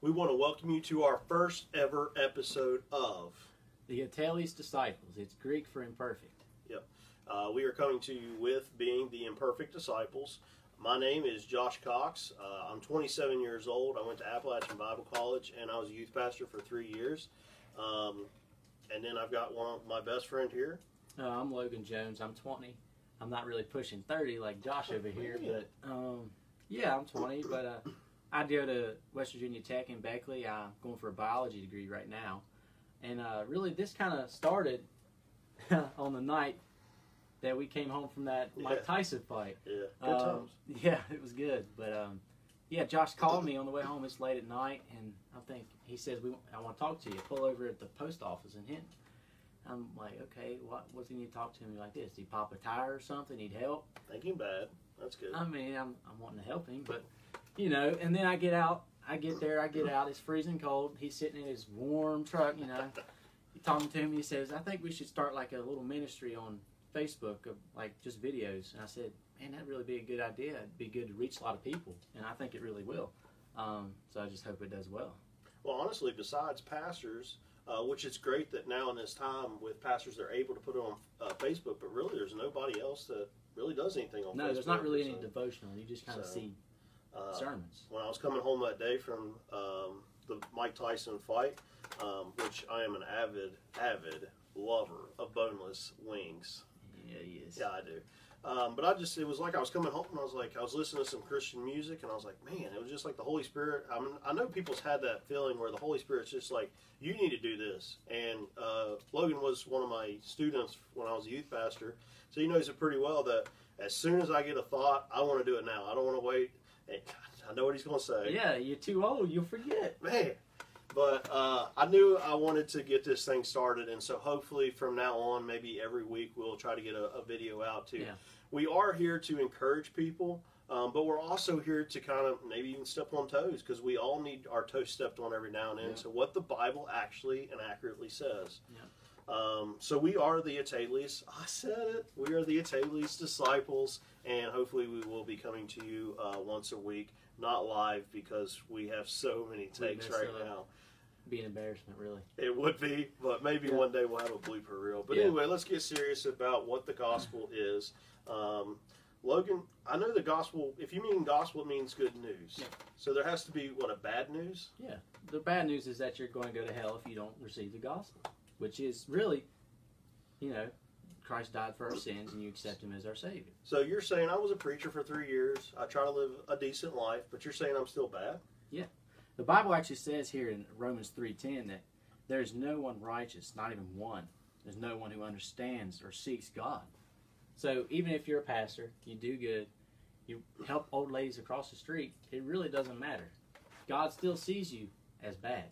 We want to welcome you to our first ever episode of. The Ateles Disciples. It's Greek for imperfect. Uh, we are coming to you with being the imperfect disciples. My name is Josh Cox. Uh, I'm 27 years old. I went to Appalachian Bible College and I was a youth pastor for three years. Um, and then I've got one of my best friend here. Uh, I'm Logan Jones. I'm 20. I'm not really pushing 30 like Josh over here, but um, yeah, I'm 20. But uh, I go to West Virginia Tech in Beckley. I'm going for a biology degree right now. And uh, really, this kind of started on the night that we came home from that Mike Yeah. Tyson fight. Yeah, good Um, times. Yeah, it was good. But um, yeah, Josh called me on the way home. It's late at night, and I think he says, "We, I want to talk to you. Pull over at the post office in Hinton." I'm like, "Okay, what? What's he need to talk to me like this? Did he pop a tire or something? Need help?" Thinking bad. That's good. I mean, I'm, I'm wanting to help him, but you know. And then I get out. I get there. I get out. It's freezing cold. He's sitting in his warm truck. You know. He talking to me. He says, "I think we should start like a little ministry on Facebook of like just videos." And I said, "Man, that'd really be a good idea. It'd be good to reach a lot of people, and I think it really will." Um, so I just hope it does well. Well, honestly, besides pastors, uh, which it's great that now in this time with pastors they're able to put it on uh, Facebook, but really there's nobody else that really does anything on No, Facebook. there's not really any so, devotional. You just kind of so, see uh, sermons. when I was coming home that day from um, the Mike Tyson fight, um, which I am an avid, avid lover of boneless wings. Yeah, he is. Yeah, I do. Um, but I just, it was like I was coming home and I was like, I was listening to some Christian music and I was like, man, it was just like the Holy Spirit. I mean, I know people's had that feeling where the Holy Spirit's just like, you need to do this. And uh, Logan was one of my students when I was a youth pastor. So he knows it pretty well that as soon as I get a thought, I want to do it now. I don't want to wait. I know what he's going to say. Yeah, you're too old. You'll forget. Man. But uh, I knew I wanted to get this thing started, and so hopefully from now on, maybe every week we'll try to get a, a video out too. Yeah. We are here to encourage people, um, but we're also here to kind of maybe even step on toes because we all need our toes stepped on every now and then. Yeah. So what the Bible actually and accurately says. Yeah. Um, so we are the Ateles. I said it. We are the Ateles disciples, and hopefully we will be coming to you uh, once a week, not live because we have so many takes right now. Be an embarrassment, really. It would be, but maybe Yeah. one day we'll have a blooper reel. But Yeah. anyway, let's get serious about what the gospel is. Um, Logan, I know the gospel. If you mean gospel, it means good news. Yeah. So there has to be what a bad news. Yeah. The bad news is that you're going to go to hell if you don't receive the gospel, which is really, you know, Christ died for our sins and you accept him as our Savior. So you're saying I was a preacher for three years. I try to live a decent life, but you're saying I'm still bad. Yeah. The Bible actually says here in Romans 3:10 that there's no one righteous, not even one. There's no one who understands or seeks God. So even if you're a pastor, you do good, you help old ladies across the street, it really doesn't matter. God still sees you as bad.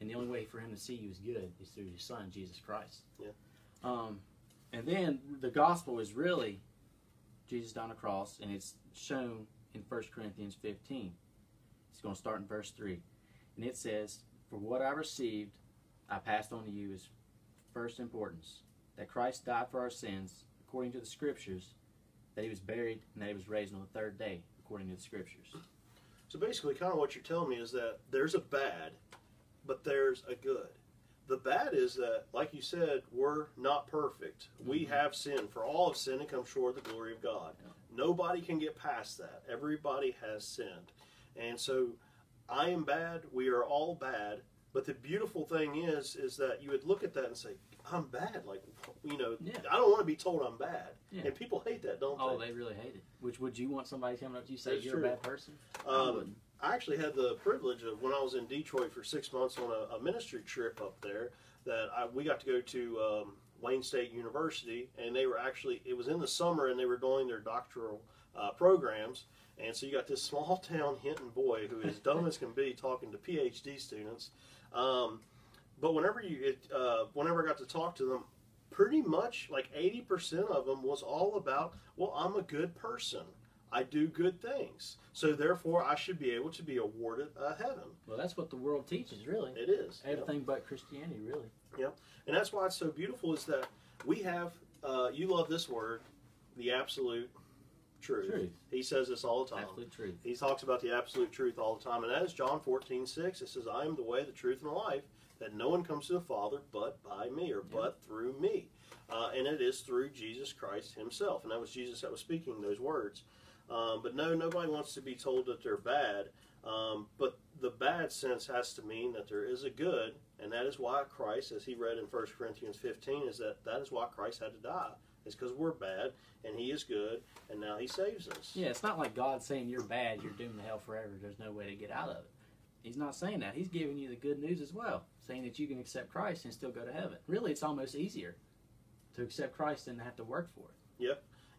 And the only way for him to see you as good is through your son, Jesus Christ. Yeah. Um, and then the gospel is really Jesus on a cross, and it's shown in 1 Corinthians 15. It's going to start in verse 3. And it says, For what I received, I passed on to you as first importance that Christ died for our sins, according to the Scriptures, that he was buried, and that he was raised on the third day, according to the Scriptures. So basically, kind of what you're telling me is that there's a bad, but there's a good. The bad is that, like you said, we're not perfect. We Mhm. have sinned. For all of sin and come short of the glory of God. Yeah. Nobody can get past that. Everybody has sinned. And so I am bad. We are all bad. But the beautiful thing is, is that you would look at that and say, I'm bad. Like, you know, Yeah. I don't want to be told I'm bad. Yeah. And people hate that, don't Oh, they? Oh, they really hate it. Which would you want somebody coming up to you say That's you're true. a bad person? Um. I actually had the privilege of when I was in Detroit for six months on a, a ministry trip up there that I, we got to go to um, Wayne State University, and they were actually it was in the summer, and they were doing their doctoral uh, programs, and so you got this small town Hinton boy who is dumb as can be talking to PhD students, um, but whenever you it, uh, whenever I got to talk to them. Pretty much like 80% of them was all about, well, I'm a good person. I do good things. So therefore, I should be able to be awarded a heaven. Well, that's what the world teaches, really. It is. Everything but Christianity, really. Yeah, and that's why it's so beautiful is that we have, uh, you love this word, the absolute truth. Truth. He says this all the time. Absolute truth. He talks about the absolute truth all the time. And that is John 14, 6. It says, I am the way, the truth, and the life, that no one comes to the Father but by me, or Yeah. but through me. Uh, and it is through Jesus Christ himself. And that was Jesus that was speaking those words. Um, but no, nobody wants to be told that they're bad. Um, but the bad sense has to mean that there is a good, and that is why Christ, as he read in 1 Corinthians 15, is that that is why Christ had to die. It's because we're bad, and he is good, and now he saves us. Yeah, it's not like God saying you're bad, you're doomed to hell forever. There's no way to get out of it. He's not saying that. He's giving you the good news as well, saying that you can accept Christ and still go to heaven. Really, it's almost easier to accept Christ than to have to work for it.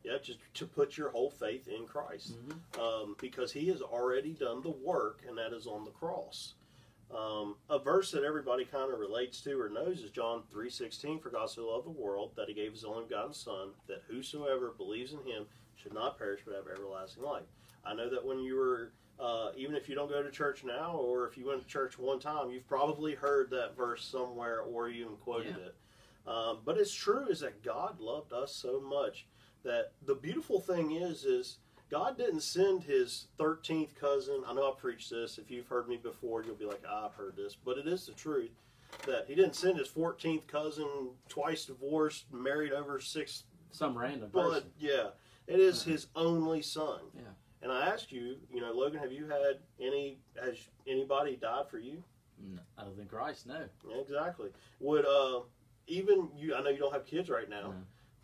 Yeah, just to put your whole faith in Christ, Mm-hmm. um, because He has already done the work, and that is on the cross. Um, a verse that everybody kind of relates to or knows is John three sixteen. For God so loved the world that He gave His only begotten Son, that whosoever believes in Him should not perish but have everlasting life. I know that when you were, uh, even if you don't go to church now, or if you went to church one time, you've probably heard that verse somewhere or you even quoted Yeah. it. Um, but it's true is that God loved us so much that the beautiful thing is is God didn't send his 13th cousin. I know I preached this. If you've heard me before, you'll be like, ah, I've heard this. But it is the truth that he didn't send his 14th cousin, twice divorced, married over six Some random blood. person. Yeah. It is his only son. Yeah. And I asked you, you know, Logan, have you had any, has anybody died for you? No, other than Christ, no. Yeah, exactly. Would, uh, even you, I know you don't have kids right now,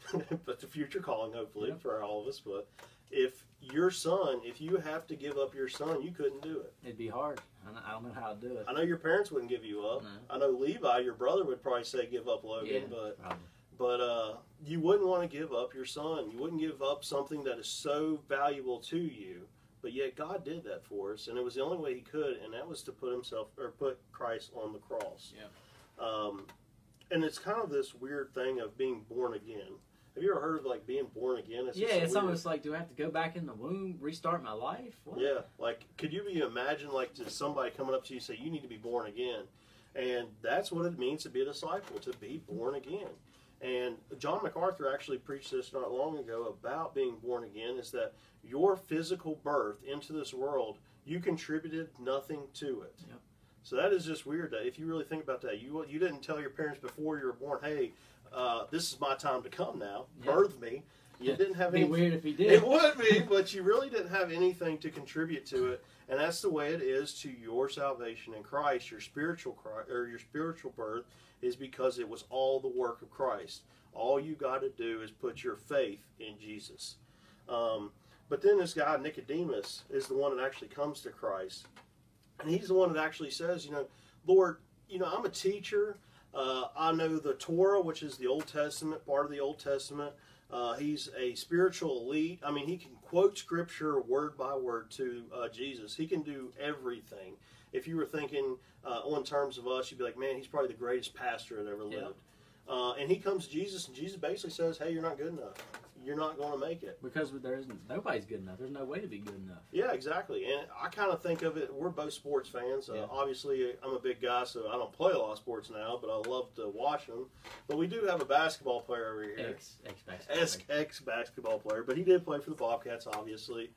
but the future calling, hopefully, Yep. for all of us. But if your son, if you have to give up your son, you couldn't do it. It'd be hard. I don't- know how to do it. I know your parents wouldn't give you up. No. I know Levi, your brother, would probably say give up Logan, Yeah, but probably. but uh, you wouldn't want to give up your son. You wouldn't give up something that is so valuable to you. But yet God did that for us, and it was the only way He could, and that was to put Himself or put Christ on the cross. Yeah. Um, and it's kind of this weird thing of being born again. Have you ever heard of like being born again? yeah, it's weird- almost like, do I have to go back in the womb, restart my life? What? Yeah, like could you be imagine like somebody coming up to you and say you need to be born again, and that's what it means to be a disciple, to be born again. And John MacArthur actually preached this not long ago about being born again. Is that your physical birth into this world, you contributed nothing to it. Yep. So that is just weird. That if you really think about that, you you didn't tell your parents before you were born, hey, uh, this is my time to come now, Yeah. birth me. You didn't have It'd any be weird if he did. it would be, but you really didn't have anything to contribute to it, and that's the way it is to your salvation in Christ. Your spiritual Christ, or your spiritual birth is because it was all the work of Christ. All you got to do is put your faith in Jesus. Um, but then this guy Nicodemus is the one that actually comes to Christ, and he's the one that actually says, you know, Lord, you know, I'm a teacher. Uh, I know the Torah, which is the Old Testament, part of the Old Testament. Uh, he's a spiritual elite. I mean, he can quote scripture word by word to uh, Jesus. He can do everything. If you were thinking uh, on terms of us, you'd be like, man, he's probably the greatest pastor that ever lived. Yeah. Uh, and he comes to Jesus, and Jesus basically says, hey, you're not good enough. You're not going to make it. Because there isn't nobody's good enough. There's no way to be good enough. Yeah, exactly. And I kind of think of it. We're both sports fans. Uh, Obviously, I'm a big guy, so I don't play a lot of sports now, but I love to watch them. But we do have a basketball player over here, X X basketball. ex ex basketball player, but he did play for the Bobcats, obviously,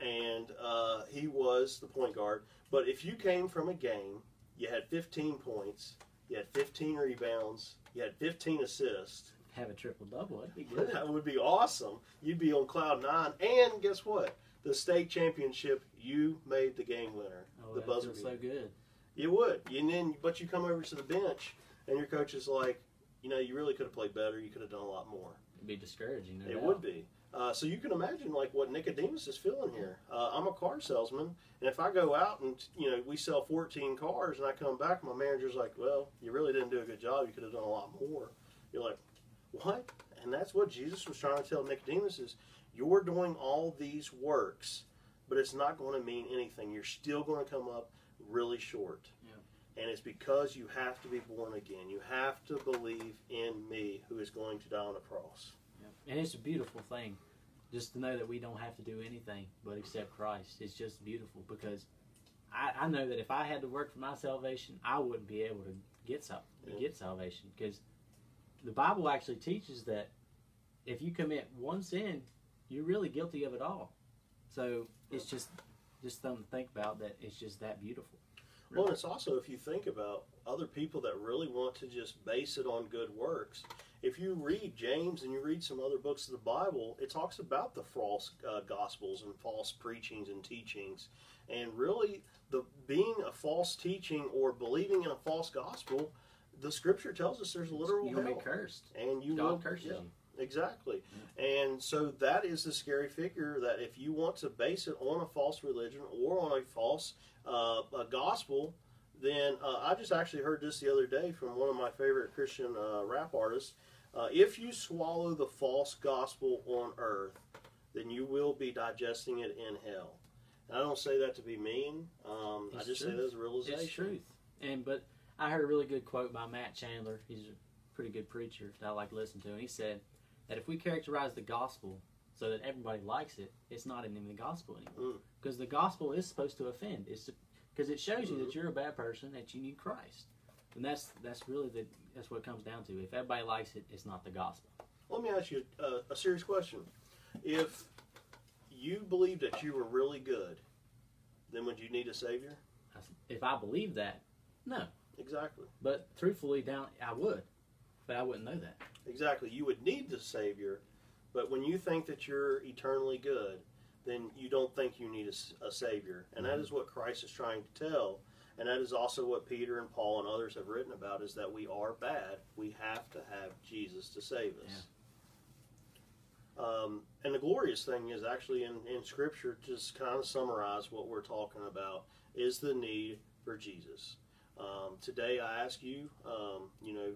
and uh, he was the point guard. But if you came from a game, you had 15 points, you had 15 rebounds, you had 15 assists. Have a triple double. That'd be good. That would be awesome. You'd be on cloud nine, and guess what? The state championship, you made the game winner. Oh, the buzzer beater. so good. You would, and then but you come over to the bench, and your coach is like, you know, you really could have played better. You could have done a lot more. It'd be discouraging. No It doubt. would be. Uh, so you can imagine like what Nicodemus is feeling here. Uh, I'm a car salesman, and if I go out and you know we sell 14 cars, and I come back, my manager's like, "Well, you really didn't do a good job. You could have done a lot more." You're like, "What?" And that's what Jesus was trying to tell Nicodemus is, "You're doing all these works, but it's not going to mean anything. You're still going to come up really short." Yeah. And it's because you have to be born again. You have to believe in me, who is going to die on the cross. Yeah. And it's a beautiful thing just to know that we don't have to do anything but accept Christ. It's just beautiful because I, I know that if I had to work for my salvation, I wouldn't be able to get sal- Yeah. get salvation because the Bible actually teaches that if you commit one sin, you're really guilty of it all. So it's just just something to think about that it's just that beautiful. Well, and it's also if you think about other people that really want to just base it on good works. If you read James and you read some other books of the Bible, it talks about the false uh, gospels and false preachings and teachings, and really the being a false teaching or believing in a false gospel. The Scripture tells us there's a literal gonna hell, be cursed. and you God will curses yeah. you. Exactly. And so that is the scary figure that if you want to base it on a false religion or on a false uh, a gospel, then uh, I just actually heard this the other day from one of my favorite Christian uh, rap artists. Uh, if you swallow the false gospel on earth, then you will be digesting it in hell. And I don't say that to be mean. Um, I just true. say that as a realization. It's truth. And but I heard a really good quote by Matt Chandler. He's a pretty good preacher that I like to listen to. And he said that if we characterize the gospel so that everybody likes it, it's not even the gospel anymore. Mm. Because the gospel is supposed to offend. It's because it shows you that you're a bad person, that you need Christ. And that's that's really the that's what it comes down to. If everybody likes it, it's not the gospel. Let me ask you a, a serious question. If you believe that you were really good, then would you need a savior? If I believe that, no. Exactly. But truthfully, down I would, but I wouldn't know that. Exactly. You would need the savior, but when you think that you're eternally good, then you don't think you need a savior, and that Mhm. is what Christ is trying to tell. And that is also what Peter and Paul and others have written about: is that we are bad. We have to have Jesus to save us. Um, and the glorious thing is actually in, in Scripture, just kind of summarize what we're talking about, is the need for Jesus. Um, today, I ask you, um, you know,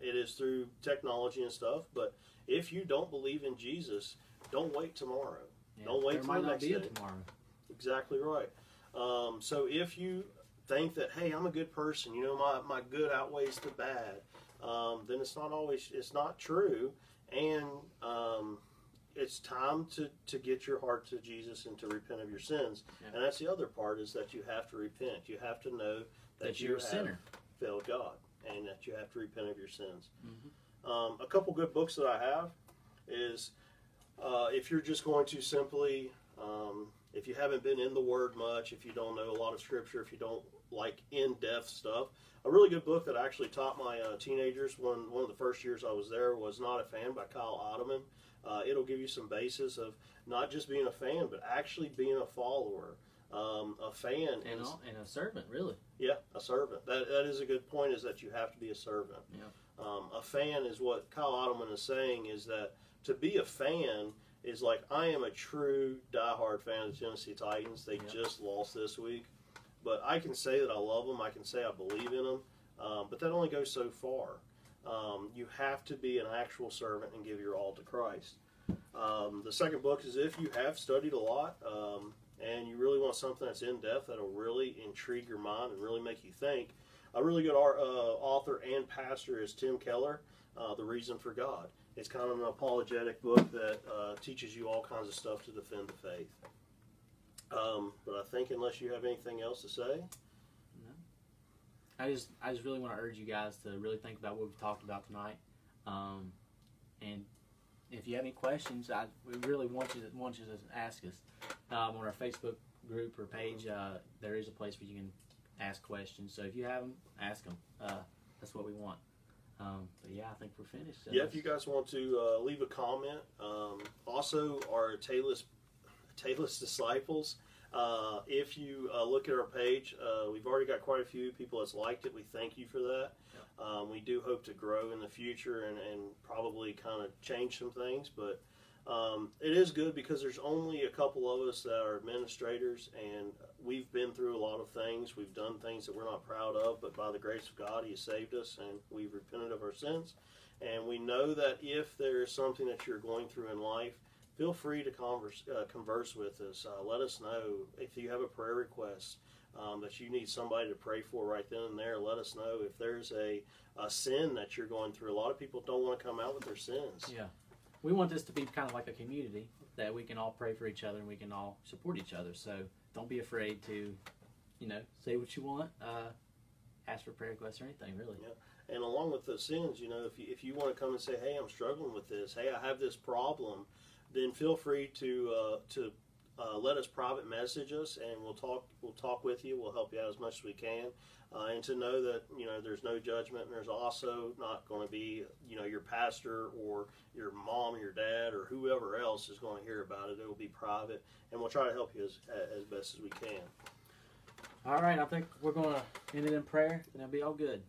it is through technology and stuff, but if you don't believe in Jesus, don't wait tomorrow. Yeah. Don't wait till might the not next day. tomorrow. Exactly right. Um, so if you think that, hey, I'm a good person, you know, my, my good outweighs the bad, um, then it's not always, it's not true. And um, it's time to, to get your heart to Jesus and to repent of your sins. Yeah. And that's the other part is that you have to repent. You have to know that, That you you're a sinner. failed God and that you have to repent of your sins. Mhm. Um, a couple good books that I have is uh, if you're just going to simply, um, if you haven't been in the Word much, if you don't know a lot of Scripture, if you don't like in-depth stuff, a really good book that I actually taught my uh, teenagers one one of the first years I was there was Not a Fan by Kyle Idleman. Uh, it'll give you some basis of not just being a fan, but actually being a follower. Um, a fan And, is all, and a servant, really. yeah, a servant. That that is a good point. Is that you have to be a servant. Yeah. Um, a fan is what Kyle Idleman is saying. Is that to be a fan is like I am a true diehard fan of the Tennessee Titans. They Yeah. just lost this week, but I can say that I love them. I can say I believe in them. Um, but that only goes so far. Um, you have to be an actual servant and give your all to Christ. Um, the second book is if you have studied a lot um, and you really want something that's in depth that'll really intrigue your mind and really make you think. A really good uh, author and pastor is Tim Keller, uh, The Reason for God. It's kind of an apologetic book that uh, teaches you all kinds of stuff to defend the faith. Um, but I think unless you have anything else to say, I just I just really want to urge you guys to really think about what we've talked about tonight. Um, and if you have any questions, I we really want you to want you to ask us um, on our Facebook group or page. Uh, there is a place where you can ask questions. So if you have them, ask them. Uh, that's what we want. Um, but yeah, I think we're finished. So yeah, if you guys want to uh, leave a comment, um, also our Taylor's, Taylor's disciples. Uh, if you uh, look at our page, uh, we've already got quite a few people that's liked it. We thank you for that. Um, we do hope to grow in the future and, and probably kind of change some things, but um, it is good because there's only a couple of us that are administrators, and we've been through a lot of things. We've done things that we're not proud of, but by the grace of God, He has saved us, and we've repented of our sins. And we know that if there is something that you're going through in life, feel free to converse, uh, converse with us. Uh, let us know if you have a prayer request um, that you need somebody to pray for right then and there. Let us know if there's a, a sin that you're going through. A lot of people don't want to come out with their sins. Yeah. we want this to be kind of like a community that we can all pray for each other and we can all support each other. So don't be afraid to, you know, say what you want, uh, ask for prayer requests or anything really. Yeah. And along with the sins, you know, if you, if you want to come and say, hey, I'm struggling with this, hey, I have this problem, then feel free to uh, to uh, let us private message us, and we'll talk. We'll talk with you. We'll help you out as much as we can, uh, and to know that you know there's no judgment, and there's also not going to be you know your pastor or your mom or your dad or whoever else is going to hear about it. It will be private, and we'll try to help you as as best as we can. All right, I think we're going to end it in prayer, and it'll be all good.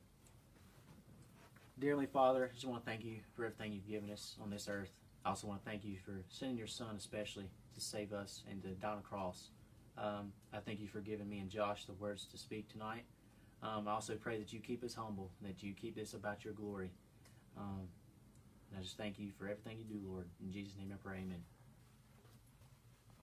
Dearly Father, I just want to thank you for everything you've given us on this earth. I also want to thank you for sending your Son, especially to save us and to die on a cross. Um, I thank you for giving me and Josh the words to speak tonight. Um, I also pray that you keep us humble, and that you keep this about your glory. Um, and I just thank you for everything you do, Lord. In Jesus' name I pray, amen.